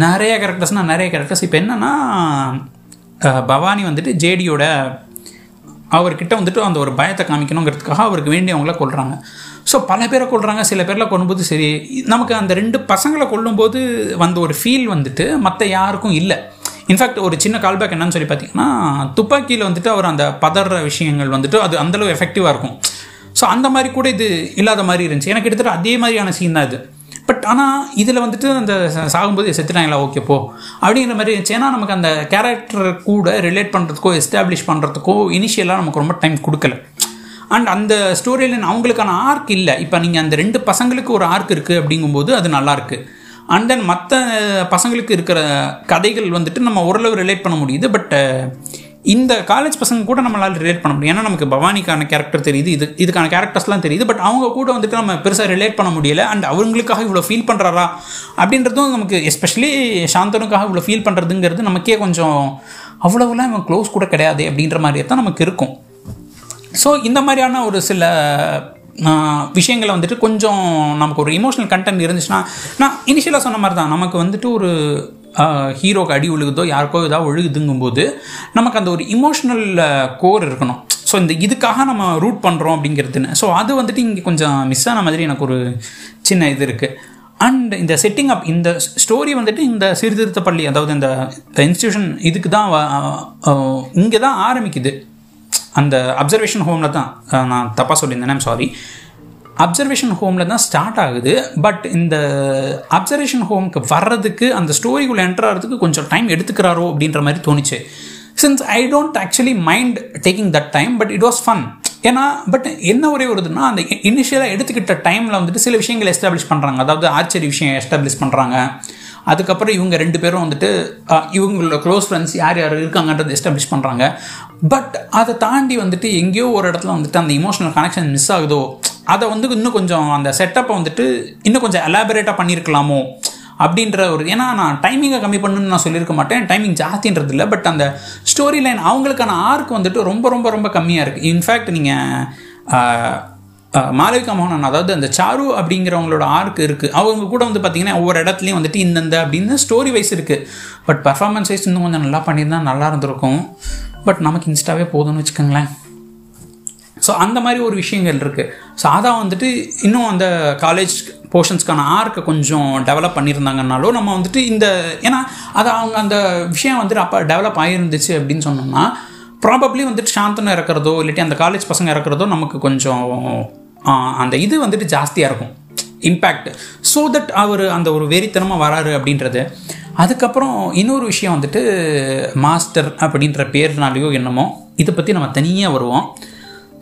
நிறைய கேரக்டர்ஸ்னால் நிறைய கேரக்டர்ஸ் இப்போ என்னென்னா பவானி வந்துட்டு ஜேடியோட அவர்கிட்ட வந்துட்டு அந்த ஒரு பயத்தை காமிக்கணுங்கிறதுக்காக அவருக்கு வேண்டியவங்கள கொள்கிறாங்க ஸோ பல பேரை கொள்கிறாங்க சில பேரில் கொள்ளும்போது சரி. நமக்கு அந்த ரெண்டு பசங்களை கொல்லும்போது வந்த ஒரு ஃபீல் வந்துட்டு மற்ற யாருக்கும் இல்லை. இன்ஃபேக்ட் ஒரு சின்ன கால்பேக் என்னன்னு சொல்லி பார்த்தீங்கன்னா துப்பாக்கியில் வந்துட்டு அவர் அந்த பதற விஷயங்கள் வந்துட்டு அது அந்தளவு எஃபெக்டிவாக இருக்கும். ஸோ அந்த மாதிரி கூட இது இல்லாத மாதிரி இருந்துச்சு. எனக்கு கிட்டத்தட்ட அதே மாதிரியான சீன் தான் இது. பட் ஆனால் இதில் வந்துட்டு அந்த சாகும்போது செத்துட்டாங்களா ஓகே போ. அப்படிங்கிற மாதிரி இருந்துச்சு. ஏன்னா நமக்கு அந்த கேரக்டர் கூட ரிலேட் பண்ணுறதுக்கோ எஸ்டாப்ளிஷ் பண்ணுறதுக்கோ இனிஷியலாக நமக்கு ரொம்ப டைம் கொடுக்கல. அண்ட் அந்த ஸ்டோரியில் அவங்களுக்கான ஆர்க் இல்லை. இப்போ நீங்கள் அந்த ரெண்டு பசங்களுக்கு ஒரு ஆர்க் இருக்குது அப்படிங்கும்போது அது நல்லாயிருக்கு அண்ட் தென் மற்ற பசங்களுக்கு இருக்கிற கதைகள் வந்துட்டு நம்ம ஓரளவு ரிலேட் பண்ண முடியுது. பட் இந்த காலேஜ் பசங்க கூட நம்மளால் ரிலேட் பண்ண முடியும். ஏன்னா நமக்கு பவானிக்கான கேரக்டர் தெரியுது. இது இதுக்கான கேரக்டர்ஸ்லாம் தெரியுது. பட் அவங்க கூட வந்துட்டு நம்ம பெருசாக ரிலேட் பண்ண முடியலை. அண்ட் அவங்களுக்காக இவ்வளோ ஃபீல் பண்ணுறாரா அப்படின்றதும் நமக்கு எஸ்பெஷலி சாந்தனுக்காக இவ்வளோ ஃபீல் பண்ணுறதுங்கிறது நமக்கே கொஞ்சம் அவ்வளோவெல்லாம் இவன் க்ளோஸ் கூட கிடையாது அப்படின்ற மாதிரியே தான் நமக்கு இருக்கும். ஸோ இந்த மாதிரியான ஒரு சில விஷயங்களை வந்துட்டு கொஞ்சம் நமக்கு ஒரு இமோஷனல் கண்டென்ட் இருந்துச்சுன்னா நான் இனிஷியலாக சொன்ன மாதிரி தான் நமக்கு வந்துட்டு ஒரு ஹீரோக்கு அடி ஒழுகுதோ யாருக்கோ ஏதாவது ஒழுகுதுங்கும்போது நமக்கு அந்த ஒரு இமோஷனல் கோர் இருக்கணும். ஸோ இந்த இதுக்காக நம்ம ரூட் பண்ணுறோம் அப்படிங்கிறதுன்னு. ஸோ அது வந்துட்டு இங்கே கொஞ்சம் மிஸ் ஆன மாதிரி எனக்கு ஒரு சின்ன இது இருக்குது அண்ட் இந்த செட்டிங் அப் இந்த ஸ்டோரி வந்துட்டு இந்த சீர்திருத்த பள்ளி அதாவது இந்த இன்ஸ்டியூஷன் இதுக்கு தான் இங்கே தான் ஆரம்பிக்குது. அந்த அப்சர்வேஷன் ஹோமில் தான் நான் தப்பாக சொல்லியிருந்தேன் சாரி அப்சர்வேஷன் ஹோமில் தான் ஸ்டார்ட் ஆகுது பட் இந்த அப்சர்வேஷன் ஹோமுக்கு வர்றதுக்கு அந்த ஸ்டோரிக்குள்ளே என்டர் ஆகிறதுக்கு கொஞ்சம் டைம் எடுத்துக்கிறாரோ அப்படின்ற மாதிரி தோணுச்சு. Since I don't actually mind taking that time but it was fun ஏன்னா பட் என்ன ஒரே வருதுன்னா அந்த இனிஷியலாக எடுத்துக்கிட்ட டைமில் வந்துட்டு சில விஷயங்கள் எஸ்டாப்ளிஷ் பண்ணுறாங்க அதாவது ஆச்சரிய விஷயம் எஸ்டாப்ளிஷ் பண்ணுறாங்க அதுக்கப்புறம் இவங்க ரெண்டு பேரும் வந்துட்டு இவங்களோட க்ளோஸ் ஃப்ரெண்ட்ஸ் யார் யார் இருக்காங்கன்றது எஸ்டாப்ளிஷ் பண்ணுறாங்க பட் அதை தாண்டி வந்துட்டு எங்கேயோ ஒரு இடத்துல வந்துட்டு அந்த இமோஷனல் கனெக்ஷன் மிஸ் ஆகுதோ அதை வந்து இன்னும் கொஞ்சம் அந்த செட்டப்பை வந்துட்டு இன்னும் கொஞ்சம் எலாபரேட்டாக பண்ணியிருக்கலாமோ அப்படின்ற ஒரு ஏன்னா நான் டைமிங்கை கம்மி பண்ணுன்னு நான் சொல்லியிருக்க மாட்டேன். டைமிங் ஜாஸ்தின்றது இல்லை. பட் அந்த ஸ்டோரி லைன் அவங்களுக்கான ஆர்க் வந்துட்டு ரொம்ப ரொம்ப ரொம்ப கம்மியாக இருக்குது இன்ஃபேக்ட் நீங்கள் மாளவிகா மோகனன் அதாவது அந்த சாரு அப்படிங்கிறவங்களோட ஆர்க் இருக்குது அவங்க கூட வந்து பார்த்தீங்கன்னா ஒவ்வொரு இடத்துலையும் வந்துட்டு இந்தந்த அப்படின்னு ஸ்டோரி வைஸ் இருக்குது பட் பர்ஃபார்மன்ஸ் வைஸ் இன்னும் கொஞ்சம் நல்லா பண்ணியிருந்தா நல்லா இருந்திருக்கும். பட் நமக்கு இன்ஸ்டாவே போதும்னு வச்சுக்கோங்களேன். ஸோ அந்த மாதிரி ஒரு விஷயங்கள் இருக்குது ஸோ அதான் வந்துட்டு இன்னும் அந்த காலேஜ் போர்ஷன்ஸ்க்கான ஆர்க்கை கொஞ்சம் டெவலப் பண்ணியிருந்தாங்கனாலும் நம்ம வந்துட்டு இந்த ஏன்னா அது அவங்க அந்த விஷயம் வந்துட்டு அப்போ டெவலப் ஆகிருந்துச்சு அப்படின்னு சொன்னோம்னா ப்ராபப்ளி வந்துட்டு சாந்தனம் இறக்குறதோ இல்லாட்டி அந்த காலேஜ் பசங்க இறக்குறதோ நமக்கு கொஞ்சம் அந்த இது வந்துட்டு ஜாஸ்தியாக இருக்கும். இம்பேக்ட் ஸோ தட் அவர் அந்த ஒரு வெறித்தனமாக வராரு அப்படின்றது அதுக்கப்புறம் இன்னொரு விஷயம் வந்துட்டு மாஸ்டர் அப்படின்ற பேர்னாலேயோ என்னமோ இதை பற்றி நம்ம தனியாக வருவோம்.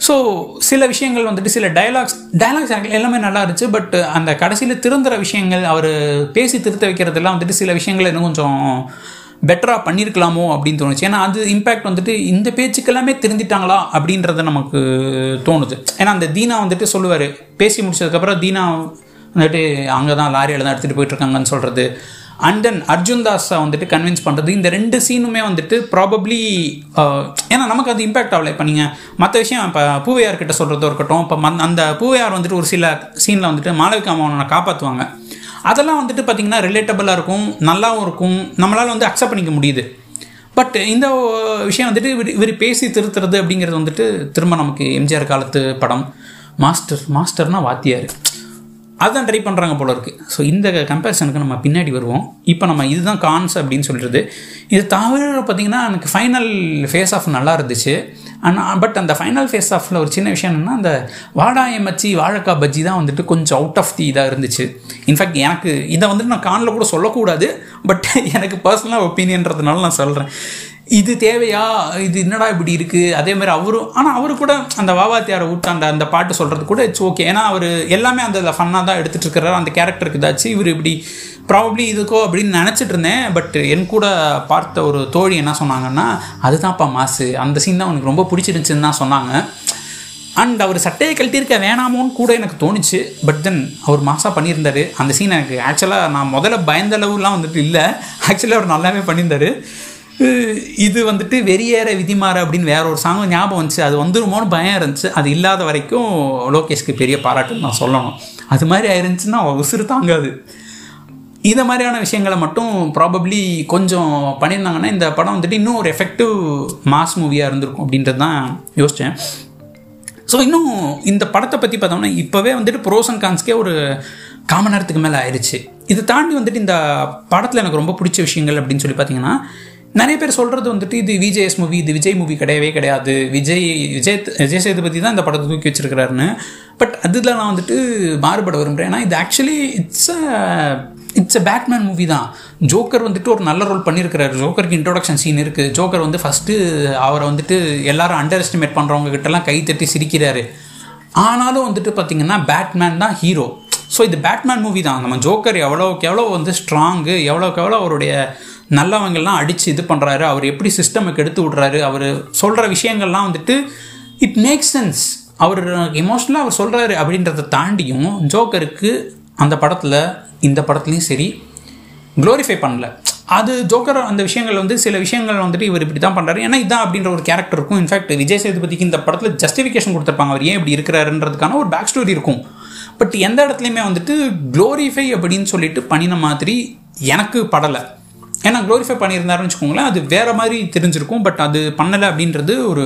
ஸோ சில விஷயங்கள் வந்துட்டு சில டைலாக்ஸ் டைலாக்ஸ் எல்லாமே நல்லா இருந்துச்சு பட் அந்த கடைசியில் திருந்துற விஷயங்கள் அவர் பேசி திருத்த வைக்கிறதெல்லாம் வந்துட்டு சில விஷயங்கள் இன்னும் கொஞ்சம் பெட்டராக பண்ணியிருக்கலாமோ அப்படின்னு தோணுச்சு. ஏன்னா அது இம்பேக்ட் வந்துட்டு இந்த பேச்சுக்கெல்லாமே திருந்திட்டாங்களா அப்படின்றத நமக்கு தோணுது. ஏன்னா அந்த தீனா வந்துட்டு சொல்லுவார் பேசி முடிச்சதுக்கப்புறம் தீனா வந்துட்டு அங்கே தான் லாரியில் தான் எடுத்துகிட்டு போயிட்டுருக்காங்கன்னு சொல்கிறது அண்ட் தென் அர்ஜுன் தாஸை வந்துட்டு கன்வின்ஸ் பண்ணுறது இந்த ரெண்டு சீனுமே வந்துட்டு ப்ராபப்ளி ஏன்னா நமக்கு அது இம்பாக்ட் ஆகலை. இப்போ நீங்கள் மற்ற விஷயம் இப்போ பூவையார் கிட்ட சொல்கிறதோ இருக்கட்டும் இப்போ அந்த பூவையார் வந்துட்டு ஒரு சில சீனில் வந்துட்டு மாளவிகா மோகனை காப்பாற்றுவாங்க அதெல்லாம் வந்துட்டு பார்த்திங்கன்னா ரிலேட்டபிளாக இருக்கும் நல்லாவும் இருக்கும். நம்மளால் வந்து அக்செப்ட் பண்ணிக்க முடியுது. பட் இந்த விஷயம் வந்துட்டு இவர் இவர் பேசி திருத்துறது அப்படிங்கிறது வந்துட்டு திரும்ப நமக்கு எம்ஜிஆர் காலத்து படம். மாஸ்டர் மாஸ்டர்னால் வாத்தியார். அதுதான் ட்ரை பண்ணுறாங்க போல இருக்குது ஸோ இந்த கம்பேரிசனுக்கு நம்ம பின்னாடி வருவோம். இப்போ நம்ம இதுதான் கான்ஸ் அப்படின்னு சொல்கிறது இது தவிர பார்த்திங்கன்னா எனக்கு ஃபைனல் ஃபேஸ் ஆஃப் நல்லா இருந்துச்சு. ஆனால் பட் அந்த ஃபைனல் ஃபேஸ் ஆஃபில் ஒரு சின்ன விஷயம் என்னென்னா அந்த வாடாயம் மச்சி வாழைக்காய் பஜ்ஜி தான் வந்துட்டு கொஞ்சம் அவுட் ஆஃப் தி இதாக இருந்துச்சு. இன்ஃபேக்ட் எனக்கு இதை வந்துட்டு நான் கானில் கூட சொல்லக்கூடாது. பட் எனக்கு பர்சனலாக ஒப்பீனியன்றதுனால நான் சொல்கிறேன் இது தேவையா? இது என்னடா இப்படி இருக்குது அதே மாதிரி அவரும் ஆனால் அவரு கூட அந்த வாவாத்தியாரை ஊட்டாண்ட அந்த பாட்டு சொல்கிறது கூட இட்ஸ் ஓகே ஏன்னா அவர் எல்லாமே அந்த ஃபன்னாக தான் எடுத்துகிட்டு இருக்கிறார். அந்த கேரக்டருக்கு ஏதாச்சும் இவர் இப்படி ப்ராபப்ளி இதுக்கோ அப்படின்னு நினச்சிட்டு இருந்தேன். பட் என் கூட பார்த்த ஒரு தோழி என்ன சொன்னாங்கன்னா அதுதான்ப்பா மாசு. அந்த சீன் தான் உனக்கு ரொம்ப பிடிச்சிருந்துச்சுன்னு தான் சொன்னாங்க. அண்ட் அவர் சட்டையை கழட்டியிருக்க வேணாமோன்னு கூட எனக்கு தோணுச்சு. பட் தென் அவர் மாசாக பண்ணியிருந்தார். அந்த சீன் எனக்கு ஆக்சுவலாக நான் முதல்ல பயந்த அளவுலாம் வந்துட்டு இல்லை. ஆக்சுவலாக அவர் நல்லாவே பண்ணியிருந்தார். இது வந்துட்டு வெறியேற விதிமாற அப்படின்னு வேற ஒரு சாங் ஞாபகம் வந்துச்சு. அது வந்துருமோன்னு பயம் இருந்துச்சு. அது இல்லாத வரைக்கும் லோகேஷ்க்கு பெரிய பாராட்டுன்னு நான் சொல்லணும். அது மாதிரி ஆயிருந்துச்சுன்னா உசுறு தாங்காது. இந்த மாதிரியான விஷயங்களை மட்டும் ப்ராபப்ளி கொஞ்சம் பண்ணியிருந்தாங்கன்னா இந்த படம் வந்துட்டு இன்னும் ஒரு எஃபெக்டிவ் மாஸ் மூவியாக இருந்திருக்கும் அப்படின்றது தான் யோசித்தேன் ஸோ இன்னும் இந்த படத்தை பற்றி பார்த்தோம்னா இப்போவே வந்துட்டு ப்ரோஸ் அண்ட் கான்ஸ்க்கே ஒரு காமன் நேரத்துக்கு மேலே ஆயிடுச்சு இதை தாண்டி வந்துட்டு இந்த படத்தில் எனக்கு ரொம்ப பிடிச்ச விஷயங்கள் அப்படின்னு சொல்லி பார்த்தீங்கன்னா நிறைய பேர் சொல்கிறது வந்துட்டு இது விஜேஎஸ் மூவி இது விஜய் மூவி கிடையவே கிடையாது. விஜய் விஜய் விஜய் சேதுபதி தான் இந்த படத்தை தூக்கி வச்சிருக்கிறாருன்னு. பட் அதில் நான் வந்துட்டு மாறுபட விரும்புகிறேன் ஏன்னா இது actually it's a it's a Batman movie தான். ஜோக்கர் வந்துட்டு ஒரு நல்ல ரோல் பண்ணியிருக்கிறாரு ஜோக்கருக்கு இன்ட்ரோடக்ஷன் சீன் இருக்குது ஜோக்கர் வந்து ஃபஸ்ட்டு அவரை வந்துட்டு எல்லாரும் அண்டர் எஸ்டிமேட் பண்ணுறவங்க கிட்டலாம் கை தட்டி சிரிக்கிறாரு. ஆனாலும் வந்துட்டு பார்த்திங்கன்னா பேட்மேன் தான் ஹீரோ ஸோ இது பேட்மேன் மூவி தான். நம்ம ஜோக்கர் எவ்வளோக்கு எவ்வளோ வந்து ஸ்ட்ராங்கு எவ்வளோக்கு எவ்வளோ அவருடைய நல்லவங்கள்லாம் அடித்து இது பண்ணுறாரு அவர் எப்படி சிஸ்டமுக்கு எடுத்து விட்றாரு அவர் சொல்கிற விஷயங்கள்லாம் வந்துட்டு இட் மேக்ஸ் சென்ஸ் அவர் எமோஷ்னலாக அவர் சொல்கிறாரு அப்படின்றத தாண்டியும் ஜோக்கருக்கு அந்த படத்தில் இந்த படத்துலையும் சரி க்ளோரிஃபை பண்ணல. அது ஜோக்கர் அந்த விஷயங்கள் வந்து சில விஷயங்கள் வந்துட்டு இவர் இப்படி தான் பண்ணுறாரு ஏன்னா இதான் அப்படின்ற ஒரு கேரக்டர் இருக்கும். இன்ஃபேக்ட் விஜய் சேதுபதிக்கு இந்த படத்தில் ஜஸ்டிஃபிகேஷன் கொடுத்துருப்பாங்க. அவர் ஏன் இப்படி இருக்கிறாருன்றதுக்கான ஒரு பேக் ஸ்டோரி இருக்கும். பட் எந்த இடத்துலையுமே வந்துட்டு க்ளோரிஃபை அப்படின்னு சொல்லிட்டு பண்ணின மாதிரி எனக்கு படலை. ஏன்னா க்ளோரிஃபை பண்ணியிருந்தாருன்னு வச்சுக்கோங்களேன் அது வேறு மாதிரி தெரிஞ்சிருக்கும் பட் அது பண்ணலை அப்படின்றது ஒரு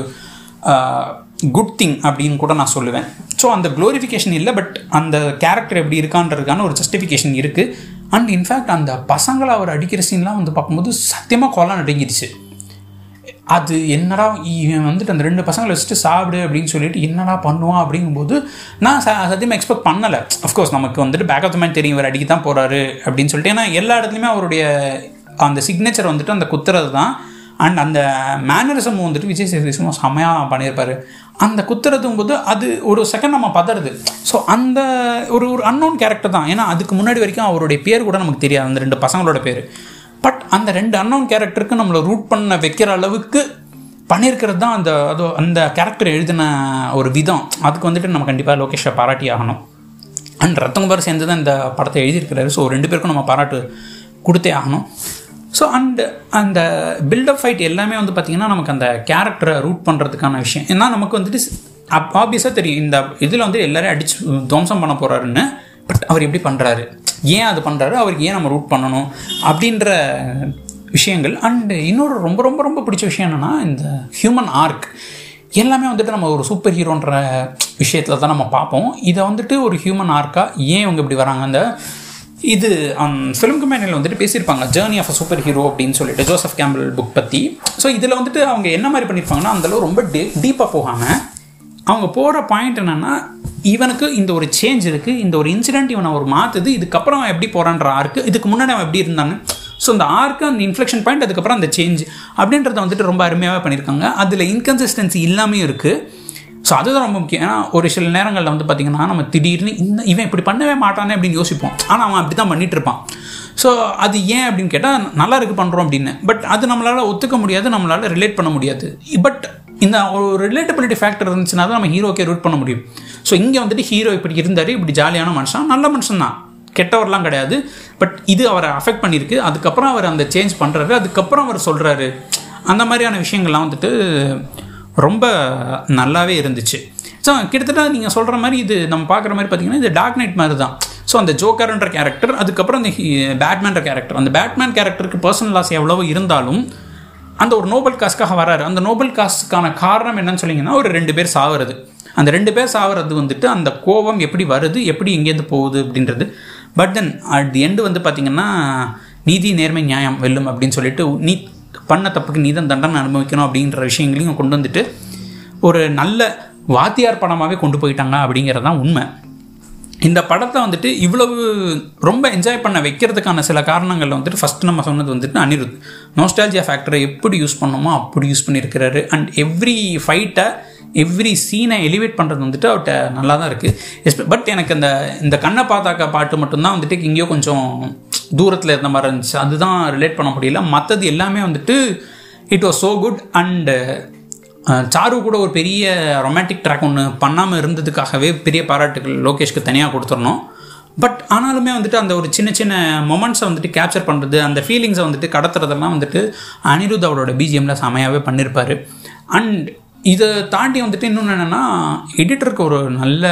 குட் திங் அப்படின்னு கூட நான் சொல்லுவேன். ஸோ அந்த க்ளோரிஃபிகேஷன் இல்லை பட் அந்த கேரக்டர் எப்படி இருக்கான்றதுக்கான ஒரு ஜஸ்டிஃபிகேஷன் இருக்குது அண்ட் இன்ஃபேக்ட் அந்த பசங்களை அவர் அடிக்கிற சீன்லாம் வந்து பார்க்கும்போது சத்தியமாக கொலை நடுங்கிடுச்சு. அது என்னடா இவன் வந்துட்டு அந்த ரெண்டு பசங்களை வச்சுட்டு சாப்பிடு அப்படின்னு சொல்லிட்டு என்னடா பண்ணுவான் அப்படிங்கும்போது நான் சத்தியமாக எக்ஸ்பெக்ட் பண்ணலை. அஃப்கோர்ஸ் நமக்கு வந்துட்டு பேக் ஆஃப் த மேன் தெரியும் இவர் அடிக்க தான் போகிறாரு அப்படின்னு சொல்லிட்டு. ஏன்னா எல்லா இடத்துலையுமே அவருடைய அந்த சிக்னேச்சர் வந்துட்டு அந்த குத்துறது தான். அண்ட் அந்த மேனரிசம் வந்துட்டு விஜய் சேதுபதி செம்மையாக பண்ணியிருப்பாரு. அந்த குத்துறதும் போது அது ஒரு செகண்ட் நம்ம பதறது. ஸோ அந்த ஒரு ஒரு அன்னோன் கேரக்டர் தான். ஏன்னா அதுக்கு முன்னாடி வரைக்கும் அவருடைய பேர் கூட நமக்கு தெரியாது. அந்த ரெண்டு பசங்களோட பேர். பட் அந்த ரெண்டு அன்னோன் கேரக்டருக்கு நம்மளை ரூட் பண்ண வைக்கிற அளவுக்கு பண்ணியிருக்கிறது தான் அந்த அதோ அந்த கேரக்டர் எழுதின ஒரு விதம். அதுக்கு வந்துட்டு நம்ம கண்டிப்பாக லோகேஷை பாராட்டி ஆகணும். அண்ட் ரத்தங்குமார் சேர்ந்து தான் இந்த படத்தை எழுதியிருக்கிறாரு. ஸோ ரெண்டு பேருக்கும் நம்ம பாராட்டு கொடுத்தே ஆகணும். ஸோ அண்ட் அந்த பில்டப் ஃபைட் எல்லாமே வந்து பார்த்திங்கன்னா நமக்கு அந்த கேரக்டரை ரூட் பண்ணுறதுக்கான விஷயம். ஏன்னா நமக்கு வந்துட்டு அப் ஆப்வியஸாக தெரியும். இந்த இதில் வந்து எல்லாரையும் அடிச்சு துவம்சம் பண்ண போகிறாருன்னு பட் அவர் எப்படி பண்ணுறாரு ஏன் அது பண்ணுறாரு அவருக்கு ஏன் நம்ம ரூட் பண்ணணும்? அப்படின்ற விஷயங்கள். அண்டு இன்னொரு ரொம்ப ரொம்ப ரொம்ப பிடிச்ச விஷயம் என்னென்னா இந்த ஹியூமன் ஆர்க் எல்லாமே வந்துட்டு நம்ம ஒரு சூப்பர் ஹீரோன்ற விஷயத்தில் தான் நம்ம பார்ப்போம். இதை வந்துட்டு ஒரு ஹியூமன் ஆர்க்காக ஏன் இவங்க இப்படி வராங்க? அந்த இது um, ஃபிலிம் கம்பெனியில் வந்துட்டு பேசியிருப்பாங்க journey of a super hero அப்படின்னு சொல்லிட்டு ஜோசப் கேம்பிள் புக் பற்றி ஸோ இதில் வந்துட்டு அவங்க என்ன மாதிரி பண்ணியிருப்பாங்கன்னா அந்தளவு ரொம்ப டீ டீப்பாக போகாமல் அவங்க போகிற பாயிண்ட் என்னென்னா இவனுக்கு இந்த ஒரு சேஞ்ச் இருக்குது இந்த ஒரு இன்சிடென்ட் இவனை ஒரு மாற்றுது இதுக்கப்புறம் அவன் எப்படி போகிறான்ற ஆர்க்கு இதுக்கு முன்னாடி அவன் எப்படி இருந்தான்னு. ஸோ அந்த ஆர்க்கு அந்த இன்ஃப்ளெக்ஷன் பாயிண்ட் அதுக்கப்புறம் அந்த சேஞ்ச் அப்படின்றத வந்துட்டு ரொம்ப அருமையாக பண்ணியிருக்காங்க அதில் இன்கன்சிஸ்டன்சி இல்லாமையும் இருக்குது ஸோ அதுதான் ரொம்ப முக்கியம். ஏன்னா ஒரு சில நேரங்களில் வந்து பார்த்திங்கன்னா நம்ம திடீர்னு இந்த இவன் இப்படி பண்ணவே மாட்டானே அப்படின்னு யோசிப்போம். ஆனால் அவன் அப்படி தான் பண்ணிகிட்டு இருப்பான். ஸோ அது ஏன் அப்படின்னு கேட்டால் நல்லா இருக்குது பண்ணுறோம் அப்படின்னு. பட் அது நம்மளால் ஒத்துக்க முடியாது நம்மளால் ரிலேட் பண்ண முடியாது. பட் இந்த ஒரு ரிலேட்டபிலிட்டி ஃபேக்டர் இருந்துச்சுன்னா தான் நம்ம ஹீரோக்கே ரூட் பண்ண முடியும். ஸோ இங்கே வந்துட்டு ஹீரோ இப்படி இருந்தார் இப்படி ஜாலியான மனுஷன் நல்ல மனுஷன் தான். கெட்டவர்லாம் கிடையாது. பட் இது அவரை அஃபெக்ட் பண்ணியிருக்கு. அதுக்கப்புறம் அவர் அந்த சேஞ்ச் பண்ணுறாரு அதுக்கப்புறம் அவர் சொல்கிறாரு அந்த மாதிரியான விஷயங்கள்லாம் வந்துட்டு ரொம்ப நல்லாவே இருந்துச்சு. ஸோ கிட்டத்தட்ட நீங்கள் சொல்கிற மாதிரி இது நம்ம பார்க்குற மாதிரி பார்த்தீங்கன்னா இது டார்க் நைட் மாதிரி தான் ஸோ அந்த ஜோக்கர்ன்ற கேரக்டர் அதுக்கப்புறம் அந்த பேட்மேன்ற கேரக்டர் அந்த பேட்மேன் கேரக்டருக்கு பர்சனல் லாஸ் எவ்வளவு இருந்தாலும் அந்த ஒரு நோபல் காஸ்க்காக வராரு. அந்த நோபல் காஸ்க்கான காரணம் என்னன்னு சொன்னீங்கன்னா ஒரு ரெண்டு பேர் சாவுறது. அந்த ரெண்டு பேர் சாகிறது வந்துட்டு அந்த கோபம் எப்படி வருது எப்படி எங்கேருந்து போகுது அப்படின்றது. But then at the end வந்து பார்த்திங்கன்னா நீதி நேர்மை நியாயம் வெல்லும் அப்படின்னு சொல்லிட்டு நீ பண்ண தப்புக்கு நீ தான் தண்டனை அனுபவிக்கணும் அப்படின்ற விஷயங்களையும் கொண்டு வந்துட்டு ஒரு நல்ல வாத்தியார் படமாகவே கொண்டு போயிட்டாங்க அப்படிங்கிறது தான் உண்மை. இந்த படத்தை வந்துட்டு இவ்வளவு ரொம்ப என்ஜாய் பண்ண வைக்கிறதுக்கான சில காரணங்கள் வந்துட்டு ஃபஸ்ட் நம்ம சொன்னது வந்துட்டு அனிருத். நோஸ்டாலஜியா ஃபேக்டரை எப்படி யூஸ் பண்ணணுமோ அப்படி யூஸ் பண்ணியிருக்கிறாரு. அண்ட் எவ்ரி ஃபைட்டை எவ்ரி சீனை எலிவேட் பண்ணுறது வந்துட்டு அவர்கிட்ட நல்லா தான் இருக்குது பட் எனக்கு அந்த இந்த கண்ணை பார்த்தாக்க பாட்டு மட்டும்தான் வந்துட்டு எங்கேயோ கொஞ்சம் தூரத்தில் இருந்த மாதிரி இருந்துச்சு. அதுதான் ரிலேட் பண்ண முடியல. மற்றது எல்லாமே வந்துட்டு it was so good and sir கூட ஒரு பெரிய ரொமான்டிக் ட்ராக் ஒன்று பண்ணாமல் இருந்ததுக்காகவே பெரிய பாராட்டுகள் லோகேஷ்க்கு தனியாக கொடுத்துடணும். பட் ஆனாலுமே வந்துட்டு அந்த ஒரு சின்ன சின்ன மொமெண்ட்ஸை வந்துட்டு கேப்சர் பண்ணுறது அந்த ஃபீலிங்ஸை வந்துட்டு கடத்துறதெல்லாம் வந்துட்டு அனிருத் அவரோட பிஜிஎம்மில் செமையாகவே பண்ணியிருப்பார் அண்ட் இதை தாண்டி வந்துட்டு இன்னொன்று என்னென்னா எடிட்டருக்கு ஒரு நல்ல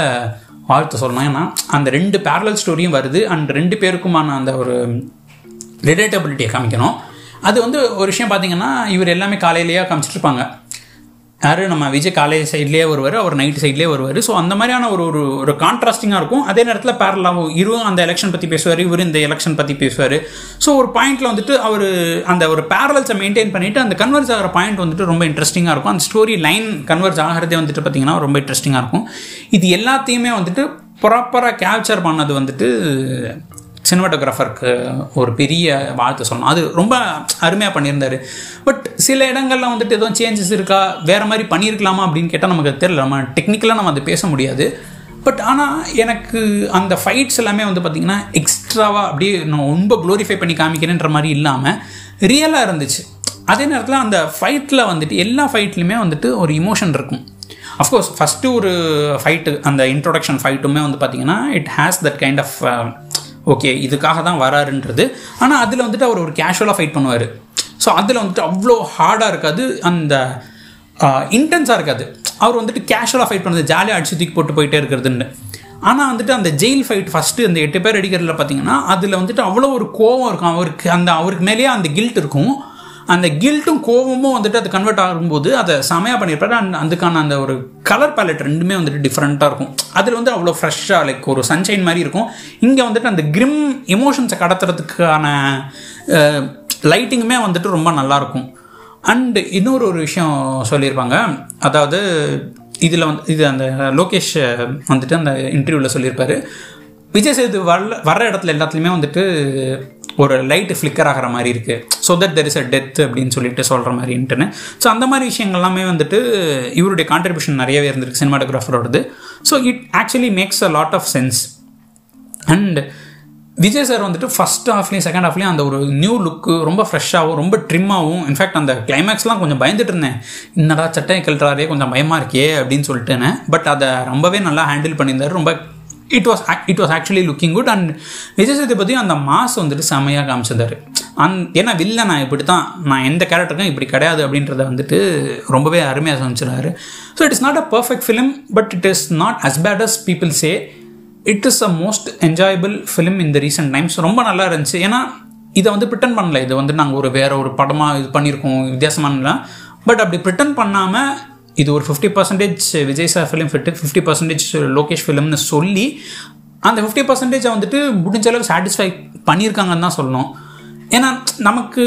வாழ்த்து சொல்லணும். ஏன்னா அந்த ரெண்டு பேரலல் ஸ்டோரியும் வருது. அண்ட் ரெண்டு பேருக்குமான அந்த ஒரு ரிலேட்டபிலிட்டியை காமிக்கணும். அது வந்து ஒரு விஷயம் பார்த்தீங்கன்னா இவர் எல்லாமே காலையிலேயே காமிச்சிட்ருப்பாங்க யார்? நம்ம விஜய் காலேஜ் சைட்லேயே வருவார் அவர் நைட் சைட்லேயே வருவார். ஸோ அந்த மாதிரியான ஒரு ஒரு ஒரு கான்ட்ராஸ்டிங்காக இருக்கும். அதே நேரத்தில் பேரலாகவும் இவரும் அந்த எலெக்ஷன் பற்றி பேசுவார் இவர் இந்த எலெக்ஷன் பற்றி பேசுவார். ஸோ ஒரு பாயிண்டில் வந்துட்டு அவர் அந்த ஒரு பேரலல்ஸை மெயின்டைன் பண்ணிவிட்டு அந்த கன்வெர்ஸ் ஆகிற பாயிண்ட் வந்துட்டு ரொம்ப இன்ட்ரெஸ்டிங்காக இருக்கும். அந்த ஸ்டோரி லைன் கன்வெர்ஸ் ஆகிறதே வந்துட்டு பார்த்திங்கன்னா ரொம்ப இன்ட்ரெஸ்டிங்காக இருக்கும். இது எல்லாத்தையுமே வந்துட்டு ப்ராப்பராக கேப்சர் பண்ணது வந்துட்டு சினிமாட்டோகிராஃபருக்கு ஒரு பெரிய வாழ்த்து சொல்லணும். அது ரொம்ப அருமையாக பண்ணியிருந்தார். பட் சில இடங்களில் வந்துட்டு எதுவும் சேஞ்சஸ் இருக்கா? வேறு மாதிரி பண்ணியிருக்கலாமா அப்படின்னு கேட்டால் நமக்கு தெரியல. நம்ம டெக்னிக்கலாக நம்ம அதை பேச முடியாது. பட் ஆனால் எனக்கு அந்த ஃபைட்ஸ் எல்லாமே வந்து பார்த்திங்கன்னா எக்ஸ்ட்ராவாக அப்படியே நான் ரொம்ப க்ளோரிஃபை பண்ணி காமிக்கிறேன்ற மாதிரி இல்லாமல் ரியலாக இருந்துச்சு. அதே நேரத்தில் அந்த ஃபைட்டில் வந்துட்டு எல்லா ஃபைட்லையுமே வந்துட்டு ஒரு இமோஷன் இருக்கும். அஃப்கோர்ஸ் ஃபஸ்ட்டு ஒரு ஃபைட்டு அந்த இன்ட்ரொடக்ஷன் ஃபைட்டுமே வந்து பார்த்திங்கன்னா it has that kind of uh, okay இதுக்காக தான் வராருன்றது. ஆனால் அதில் வந்துட்டு அவர் ஒரு கேஷுவலாக ஃபைட் பண்ணுவார். ஸோ அதில் வந்துட்டு அவ்வளோ ஹார்டாக இருக்காது. அந்த இன்டென்ஸாக இருக்காது. அவர் வந்துட்டு கேஷுவலாக ஃபைட் பண்ணுறது ஜாலியாக அடிச்சு தூக்கி போட்டு போயிட்டே இருக்கிறதுன்னு. ஆனால் வந்துட்டு அந்த ஜெயில் ஃபைட் ஃபஸ்ட்டு அந்த எட்டு பேர் அடிக்கிறதுல பார்த்தீங்கன்னா அதில் வந்துட்டு அவ்வளோ ஒரு கோவம் இருக்கும். அவருக்கு அந்த அவருக்கு மேலேயே அந்த கில்ட் இருக்கும். அந்த கில்ட்டும் கோவமும் வந்துட்டு அது கன்வெர்ட் ஆகும்போது அதை செமையாக பண்ணியிருப்பாரு. அண்ட் அதுக்கான அந்த ஒரு கலர் பேலட் ரெண்டுமே வந்துட்டு டிஃப்ரெண்ட்டாக இருக்கும். அதில் வந்து அவ்வளோ ஃப்ரெஷ்ஷாக லைக் ஒரு சன்ஷைன் மாதிரி இருக்கும். இங்கே வந்துட்டு அந்த கிரிம் எமோஷன்ஸை கடத்துறதுக்கான லைட்டிங்குமே வந்துட்டு ரொம்ப நல்லாயிருக்கும் அண்டு இன்னொரு ஒரு விஷயம் சொல்லியிருப்பாங்க. அதாவது இதில் வந்து இது அந்த லோகேஷ் வந்துட்டு அந்த இன்டர்வியூவில் சொல்லியிருப்பாரு. விஜய் சேது வர வர்ற இடத்துல எல்லாத்துலேயுமே வந்துட்டு ஒரு லைட்டு ஃப்ளிக்கர் ஆகிற மாதிரி இருக்குது so that there is a death அப்படின்னு சொல்லிட்டு சொல்கிற மாதிரின்ட்டுன்னு ஸோ அந்த மாதிரி விஷயங்கள் எல்லாமே வந்துட்டு இவருடைய கான்ட்ரிபியூஷன் நிறையவே இருந்திருக்கு சினிமாட்டோகிராஃபரோடது so it actually makes a lot of sense and Vijay sir வந்துட்டு ஃபஸ்ட் ஹாஃப்லேயும் செகண்ட் ஹாஃப்லேயும் அந்த ஒரு நியூ லுக்கு ரொம்ப ஃப்ரெஷ்ஷாகவும் ரொம்ப ட்ரிம்மாகவும் இன்ஃபேக்ட் அந்த கிளைமேக்ஸ்லாம் கொஞ்சம் பயந்துட்டு இருந்தேன். என்னடா சட்டையை கழட்டுறாரே கொஞ்சம் பயமாக இருக்கே அப்படின்னு சொல்லிட்டுன்னு. பட் அதை ரொம்பவே நல்லா ஹேண்டில் பண்ணியிருந்தார். ரொம்ப it was it was actually looking good and Vijay சேதுபதியும் அந்த மாஸ் வந்துட்டு செம்மையாக காமிச்சிருந்தாரு. அந் ஏன்னா வில்ல நான் இப்படி தான் நான் எந்த கேரக்டருக்கும் இப்படி கிடையாது அப்படின்றத வந்துட்டு ரொம்பவே அருமையாக சமைச்சிருந்தாரு so it is not a perfect film but it is not as bad as people say it is a most enjoyable film இந்த ரீசெண்ட் டைம்ஸ் ரொம்ப நல்லா இருந்துச்சு. ஏன்னா இதை வந்து ப்ரிட்டன் பண்ணல. இது வந்து நாங்கள் ஒரு வேற ஒரு படமாக இது பண்ணியிருக்கோம் வித்தியாசமானலாம். பட் அப்படி ப்ரிட்டன் பண்ணாமல் இது ஒரு fifty percentage Vijay sir film fit fifty percentage Lokesh ஃபிலிம்னு சொல்லி அந்த ஃபிஃப்டி பர்சன்டேஜை வந்துட்டு முடிஞ்ச அளவுக்கு சாட்டிஸ்ஃபை பண்ணியிருக்காங்கன்னு தான் சொல்லணும். ஏன்னா நமக்கு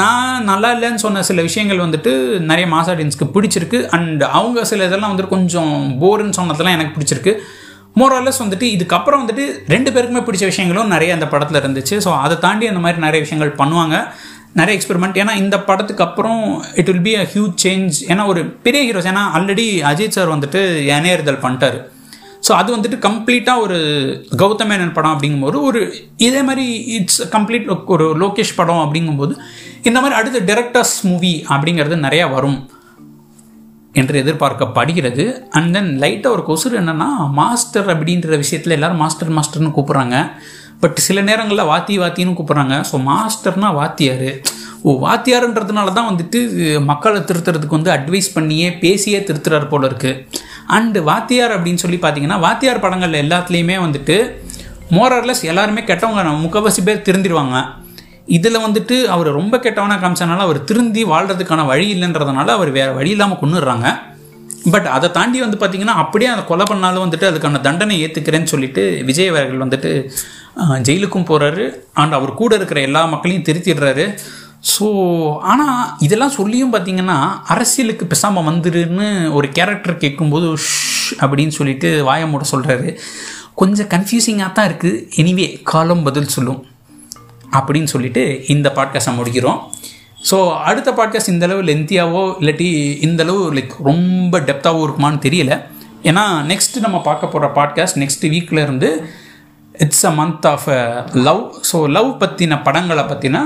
நான் நல்லா இல்லைன்னு சொன்ன சில விஷயங்கள் வந்துட்டு நிறைய மாஸ் ஆடியன்ஸ்க்கு பிடிச்சிருக்கு. அண்ட் அவங்க சில இதெல்லாம் வந்துட்டு கொஞ்சம் போருன்னு சொன்னதெல்லாம் எனக்கு பிடிச்சிருக்கு. மோரலஸ் வந்துட்டு இதுக்கப்புறம் வந்துட்டு ரெண்டு பேருக்குமே பிடிச்ச விஷயங்களும் நிறைய அந்த படத்தில் இருந்துச்சு. ஸோ அதை தாண்டி அந்த மாதிரி நிறைய விஷயங்கள் பண்ணுவாங்க. நிறைய எக்ஸ்பெரிமெண்ட் ஏன்னா இந்த படத்துக்கு அப்புறம் it will be a huge change ஏன்னா ஒரு பெரிய ஹீரோஸ் ஏன்னா ஆல்ரெடி அஜித் சார் வந்துட்டு இணையறுதல் பண்ணிட்டார். ஸோ அது வந்துட்டு கம்ப்ளீட்டாக ஒரு கௌதமேனன் படம் அப்படிங்கும்போது ஒரு இதே மாதிரி இட்ஸ் கம்ப்ளீட் ஒரு லோகேஷ் படம் அப்படிங்கும்போது இந்த மாதிரி அடுத்த டேரக்டர்ஸ் மூவி அப்படிங்கிறது நிறையா வரும் என்று எதிர்பார்க்கப்படுகிறது. அண்ட் தென் லைட்டாக ஒரு கொசுறு என்னென்னா மாஸ்டர் அப்படின்ற விஷயத்தில் எல்லோரும் மாஸ்டர் மாஸ்டர்னு கூப்பிட்றாங்க. பட் சில நேரங்களில் வாத்தி வாத்தின்னு கூப்பிட்றாங்க. ஸோ மாஸ்டர்னா வாத்தியார். ஓ வாத்தியாருன்றதுனால தான் வந்துட்டு மக்களை திருத்துறதுக்கு வந்து அட்வைஸ் பண்ணியே பேசியே திருத்துறாரு போல இருக்குது அண்டு வாத்தியார் அப்படின்னு சொல்லி பார்த்தீங்கன்னா வாத்தியார் படங்கள் எல்லாத்துலேயுமே வந்துட்டு மோரர்லெஸ் எல்லாருமே கெட்டவங்க முக்கவாசி பேர் திருந்திடுவாங்க இதில் வந்துட்டு அவர் ரொம்ப கெட்டவனாக காமிச்சனால அவர் திருந்தி வாழ்கிறதுக்கான வழி இல்லைன்றதுனால அவர் வேறு வழி இல்லாமல் கொண்டுடுறாங்க பட் அதை தாண்டி வந்து பார்த்தீங்கன்னா அப்படியே அதை கொலை பண்ணாலும் வந்துட்டு அதுக்கான தண்டனை ஏற்றுக்கிறேன்னு சொல்லிட்டு விஜய் அவர்கள் வந்துட்டு ஜெயிலுக்கும் போகிறாரு அண்ட் அவர் கூட இருக்கிற எல்லா மக்களையும் திருத்திடுறாரு. ஸோ ஆனால் இதெல்லாம் சொல்லியும் பார்த்தீங்கன்னா அரசியலுக்கு பெசாமல் வந்துருன்னு ஒரு கேரக்டர் கேட்கும்போது ஷ் அப்படின்னு சொல்லிட்டு வாயமூட சொல்கிறாரு கொஞ்சம் கன்ஃபியூசிங்காக தான் இருக்குது எனிவே காலம் பதில் சொல்லும். அப்படின்னு சொல்லிட்டு இந்த பாட்காஸ்ட்டை முடிக்கிறோம். ஸோ அடுத்த பாட்காஸ்ட் இந்தளவு லென்த்தியாவோ இல்லாட்டி இந்தளவு லைக் ரொம்ப டெப்த்தாகவோ இருக்குமான்னு தெரியல. ஏன்னா நெக்ஸ்ட் நம்ம பார்க்க போகிற பாட்காஸ்ட் நெக்ஸ்ட் வீக்கில் இருந்து it's a month of love so love பற்றின படங்களை பற்றினா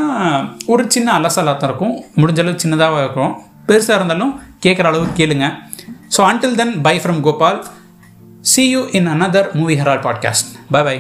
ஒரு சின்ன அலசலாக தான் இருக்கும். முடிஞ்ச அளவு சின்னதாக இருக்கும். பெருசாக இருந்தாலும் கேட்குற அளவு கேளுங்க. So until then bye from Gopal see you in another movie Herald podcast bye bye